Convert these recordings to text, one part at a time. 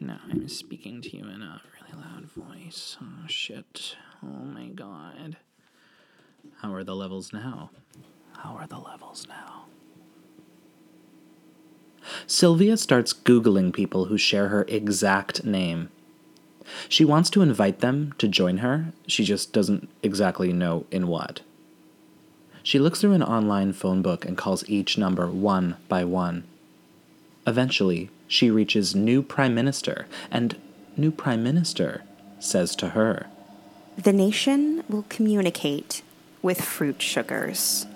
Now I'm speaking to you in a really loud voice. Oh, shit. Oh my god. How are the levels now? How are the levels now? Sylvia starts Googling people who share her exact name. She wants to invite them to join her, she just doesn't exactly know in what. She looks through an online phone book and calls each number one by one. Eventually, she reaches new Prime Minister, and new Prime Minister says to her, The nation will communicate with fruit sugars.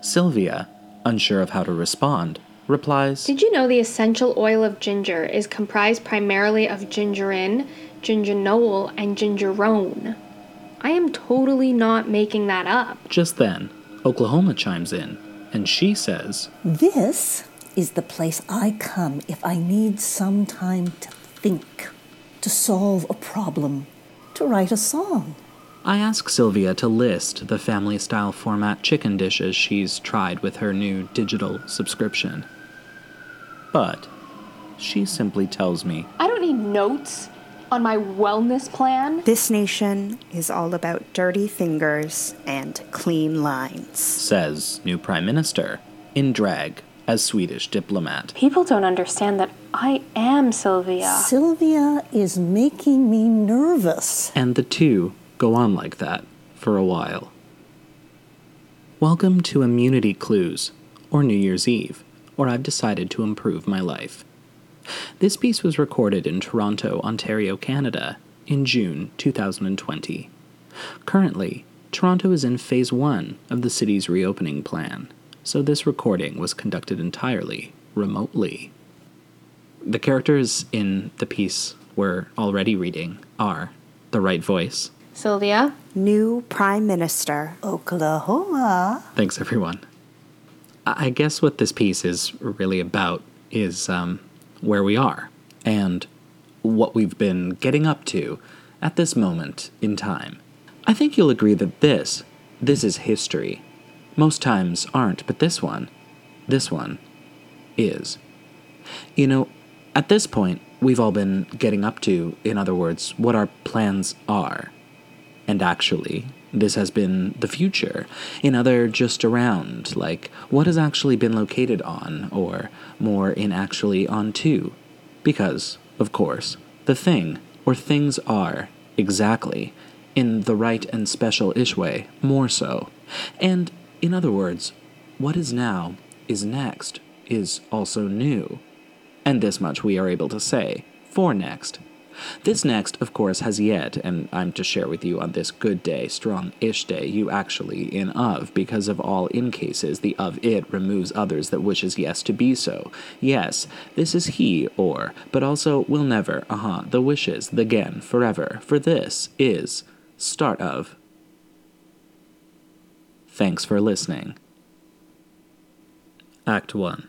Sylvia, unsure of how to respond, replies, Did you know the essential oil of ginger is comprised primarily of gingerin, gingenol, and gingerone? I am totally not making that up. Just then, Oklahoma chimes in, and she says, This is the place I come if I need some time to think, to solve a problem, to write a song. I ask Sylvia to list the family style format chicken dishes she's tried with her new digital subscription. But she simply tells me, I don't need notes on my wellness plan. This nation is all about dirty fingers and clean lines. says new Prime Minister, in drag as Swedish diplomat. People don't understand that I am Sylvia. Sylvia is making me nervous. And the two go on like that for a while. Welcome to Immunity Clues, or New Year's Eve, or I've decided to improve my life. This piece was recorded in Toronto, Ontario, Canada, in June 2020. Currently, Toronto is in phase one of the city's reopening plan, so this recording was conducted entirely remotely. The characters in the piece we're already reading are the right voice. Sylvia, New Prime Minister. Oklahoma. Thanks, everyone. I I guess what this piece is really about is um, where we are and what we've been getting up to at this moment in time. I think you'll agree that this, this is history. Most times aren't, but this one, this one is. You know, at this point, we've all been getting up to, in other words, what our plans are. And actually, this has been the future. In other just around, like what has actually been located on, or more in actually onto. Because, of course, the thing, or things are, exactly, in the right and special ish way, more so. And, in other words, what is now is next, is also new. And this much we are able to say for next. This next, of course, has yet, and I'm to share with you on this good day, strong ish day, you actually in of, because of all in cases, the of it removes others that wishes yes to be so. Yes, this is he or, but also will never, uh huh, the wishes, the again, forever, for this is start of. Thanks for listening. Act 1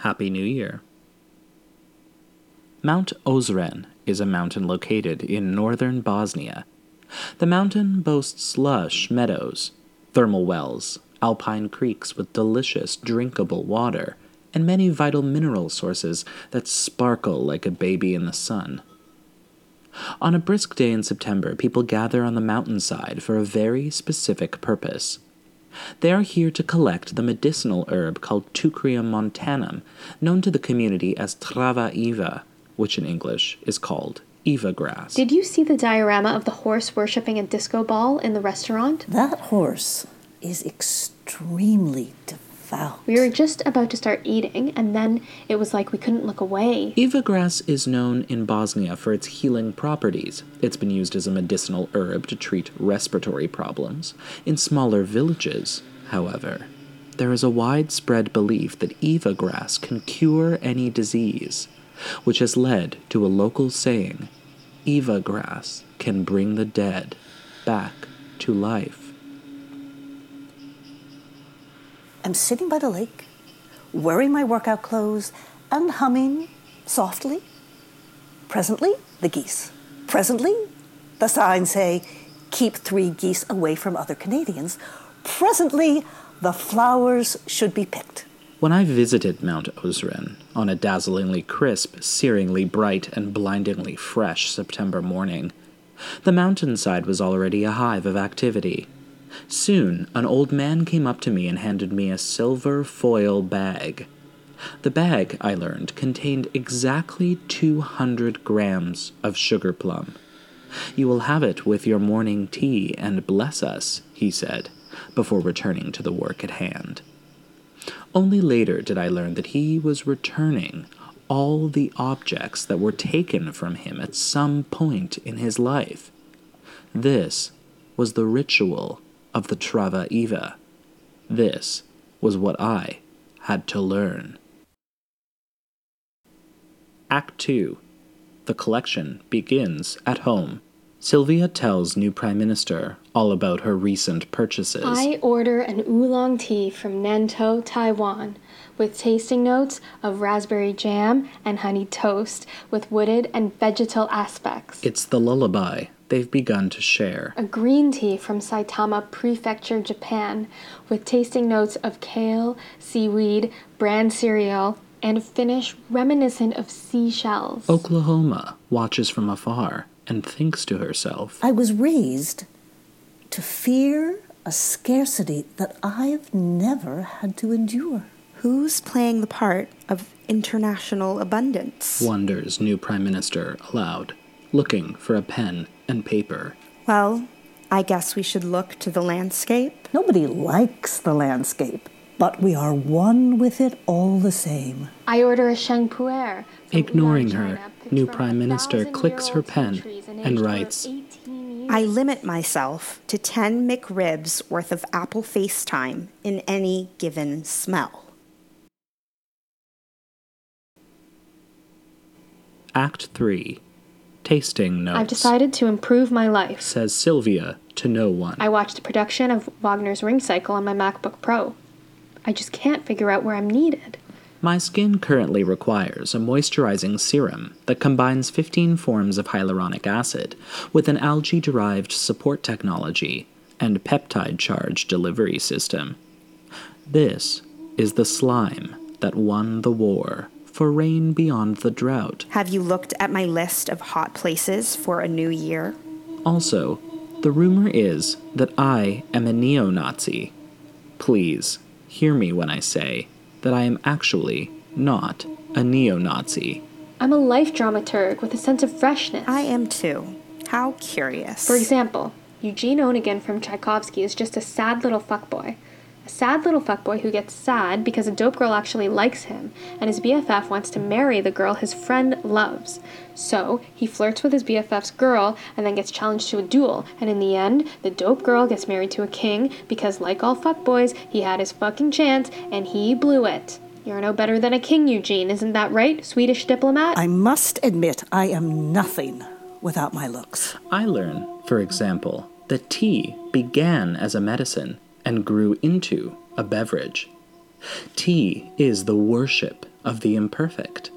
Happy New Year. Mount Ozren is a mountain located in northern Bosnia. The mountain boasts lush meadows, thermal wells, alpine creeks with delicious drinkable water, and many vital mineral sources that sparkle like a baby in the sun. On a brisk day in September, people gather on the mountainside for a very specific purpose. They are here to collect the medicinal herb called Teucrium montanum, known to the community as Trava Eva, which in English is called Eva grass. did you see the diorama of the horse worshipping a disco ball in the restaurant? That horse is extremely devout. We were just about to start eating, and then it was like we couldn't look away. Eva grass is known in Bosnia for its healing properties. It's been used as a medicinal herb to treat respiratory problems. In smaller villages, however, there is a widespread belief that Eva grass can cure any disease, which has led to a local saying Eva grass can bring the dead back to life. I'm sitting by the lake, wearing my workout clothes, and humming softly. Presently, the geese. Presently, the signs say, keep three geese away from other Canadians. Presently, the flowers should be picked. When I visited Mount Ozren on a dazzlingly crisp, searingly bright, and blindingly fresh September morning, the mountainside was already a hive of activity. Soon, an old man came up to me and handed me a silver foil bag. The bag, I learned, contained exactly 200 grams of sugar plum. You will have it with your morning tea and bless us, he said, before returning to the work at hand. Only later did I learn that he was returning all the objects that were taken from him at some point in his life. This was the ritual of the Trava Eva. This was what I had to learn. Act 2 The collection begins at home. Sylvia tells new Prime Minister all about her recent purchases. I order an oolong tea from Nantou, Taiwan, with tasting notes of raspberry jam and honey toast with wooded and vegetal aspects. It's the lullaby they've begun to share. a green tea from Saitama Prefecture, Japan, with tasting notes of kale, seaweed, bran cereal, and a finish reminiscent of seashells. Oklahoma watches from afar and thinks to herself, I was raised to fear a scarcity that I've never had to endure. Who's playing the part of international abundance? wonders new Prime Minister aloud, looking for a pen and paper. Well, I guess we should look to the landscape. Nobody likes the landscape, but we are one with it all the same. I order a Sheng Puer. Ignoring her, China, new Prime Minister clicks her pen centuries and writes, I limit myself to 10 McRibs worth of apple FaceTime in any given smell. Act 3 Tasting Notes. I've decided to improve my life. Says Sylvia to no one. I watched a production of Wagner's Ring Cycle on my MacBook Pro. I just can't figure out where I'm needed. My skin currently requires a moisturizing serum that combines 15 forms of hyaluronic acid with an algae derived support technology and peptide charge delivery system. This is the slime that won the war for rain beyond the drought. Have you looked at my list of hot places for a new year? Also, the rumor is that I am a neo Nazi. Please, hear me when I say that I am actually not a neo Nazi. I'm a life dramaturg with a sense of freshness. I am too. How curious. For example, Eugene Onegin from Tchaikovsky is just a sad little fuckboy. A sad little fuckboy who gets sad because a dope girl actually likes him, and his BFF wants to marry the girl his friend loves. So, he flirts with his BFF's girl and then gets challenged to a duel, and in the end, the dope girl gets married to a king because, like all fuckboys, he had his fucking chance and he blew it. You're no better than a king, Eugene, isn't that right, Swedish diplomat? I must admit, I am nothing without my looks. I learn, for example, that tea began as a medicine and grew into a beverage. Tea is the worship of the imperfect,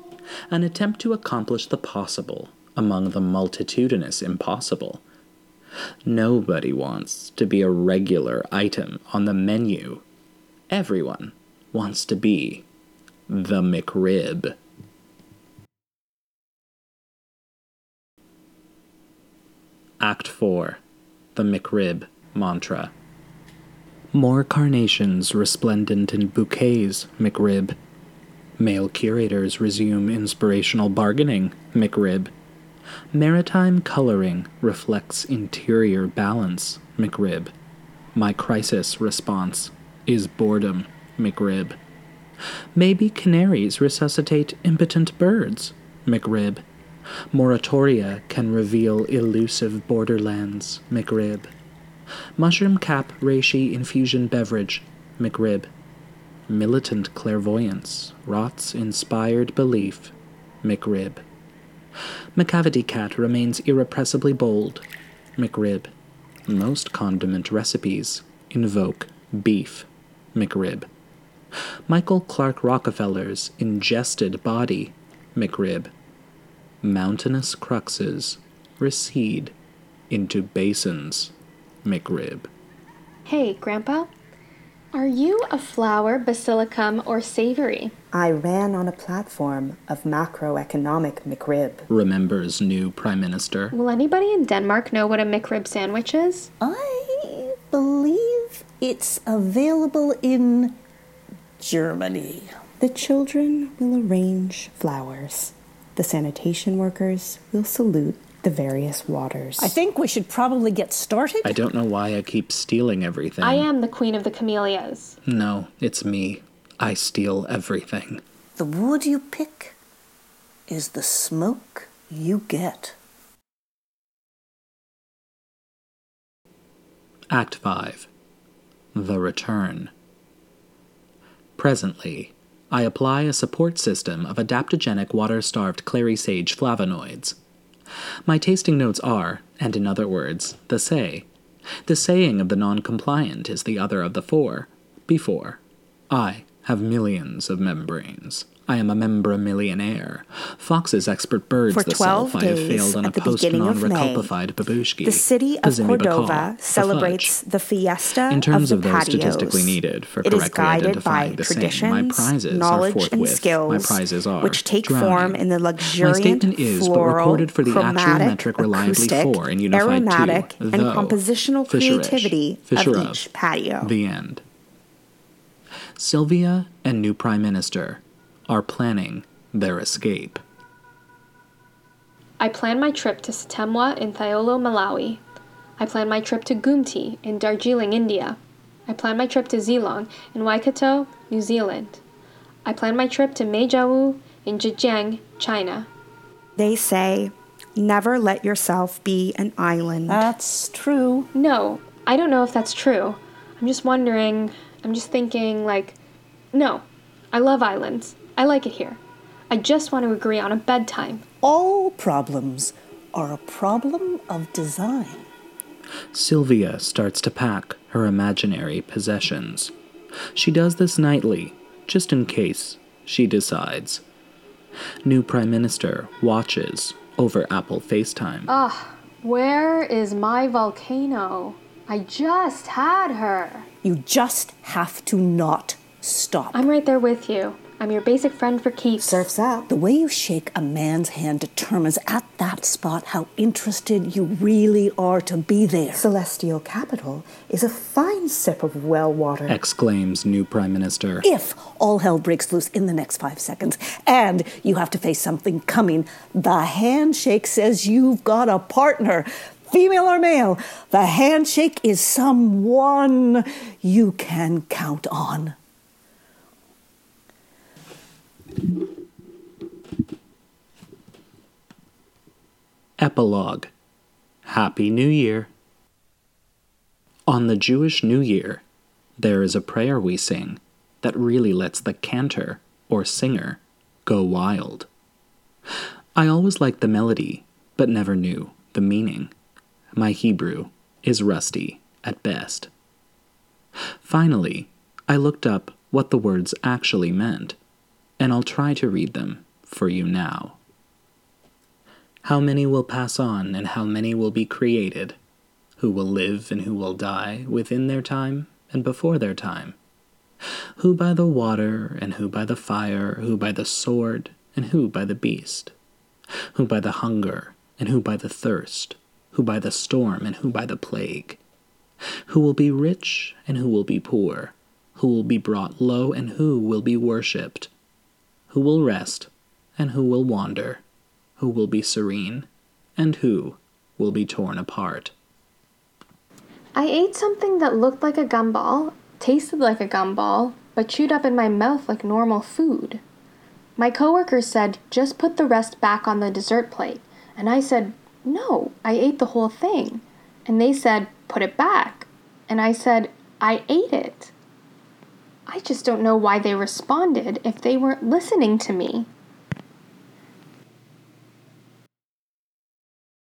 an attempt to accomplish the possible among the multitudinous impossible. Nobody wants to be a regular item on the menu. Everyone wants to be the McRib. Act 4 The McRib Mantra. More carnations resplendent in bouquets, McRib. Male curators resume inspirational bargaining, McRib. Maritime coloring reflects interior balance, McRib. My crisis response is boredom, McRib. Maybe canaries resuscitate impotent birds, McRib. Moratoria can reveal elusive borderlands, McRib. Mushroom cap reishi infusion beverage, McRib. Militant clairvoyance rots inspired belief, McRib. Macavity cat remains irrepressibly bold, McRib. Most condiment recipes invoke beef, McRib. Michael Clark Rockefeller's ingested body, McRib. Mountainous cruxes recede into basins, McRib. Hey, Grandpa? Are you a flower, basilicum, or savory? I ran on a platform of macroeconomic McRib. Remembers new Prime Minister. Will anybody in Denmark know what a McRib sandwich is? I believe it's available in Germany. The children will arrange flowers. The sanitation workers will salute the various waters. I think we should probably get started. I don't know why I keep stealing everything. I am the queen of the camellias. No, it's me. I steal everything. The wood you pick is the smoke you get. Act 5 The Return. Presently, I apply a support system of adaptogenic water starved clary sage flavonoids. My tasting notes are, and in other words, the say. The saying of the non compliant is the other of the four. Before. I have millions of membranes. I am a membra millionaire. Foxes expert birds For the 12 self. I have failed on a at the post beginning of May, babushki. the city of Pazimi Cordova the celebrates the fiesta In terms of of, the those patios. statistically needed for It is guided by same, traditions, my prizes knowledge, and skills, my prizes are which take drowning. form in the luxuriant, is, floral, recorded for the actual chromatic, metric reliably acoustic, for and unified aromatic, to, and though, compositional creativity Fisher of each patio. The end. Sylvia and new Prime Minister are planning their escape. I plan my trip to Satemwa in Thyolo, Malawi. I plan my trip to Gumti in Darjeeling, India. I plan my trip to Zealong in Waikato, New Zealand. I plan my trip to Meijiao in Zhejiang, China. They say, never let yourself be an island. That's true. No, I don't know if that's true. I'm just wondering, I'm just thinking, like, no, I love islands. I like it here. I just want to agree on a bedtime. All problems are a problem of design. Sylvia starts to pack her imaginary possessions. She does this nightly, just in case she decides. New Prime Minister watches over Apple FaceTime. Ah, where is my volcano? I just had her. You just have to not stop. I'm right there with you. I'm your basic friend for keeps. Surf's up. The way you shake a man's hand determines at that spot how interested you really are to be there. Celestial Capital is a fine sip of well water. exclaims new Prime Minister. if all hell breaks loose in the next five seconds and you have to face something coming, the handshake says you've got a partner. Female or male, the handshake is someone you can count on. Epilogue Happy New Year. On the Jewish New Year, there is a prayer we sing that really lets the cantor or singer go wild. I always liked the melody, but never knew the meaning. My Hebrew is rusty at best. Finally, I looked up what the words actually meant, and I'll try to read them for you now. How many will pass on, and how many will be created? Who will live and who will die within their time and before their time? Who by the water, and who by the fire, who by the sword, and who by the beast? Who by the hunger, and who by the thirst? Who by the storm, and who by the plague? Who will be rich, and who will be poor? Who will be brought low, and who will be worshipped? Who will rest, and who will wander? Who will be serene, and who will be torn apart? I ate something that looked like a gumball, tasted like a gumball, but chewed up in my mouth like normal food. My coworkers said, just put the rest back on the dessert plate. And I said, no, I ate the whole thing. And they said, put it back. And I said, I ate it. I just don't know why they responded if they weren't listening to me.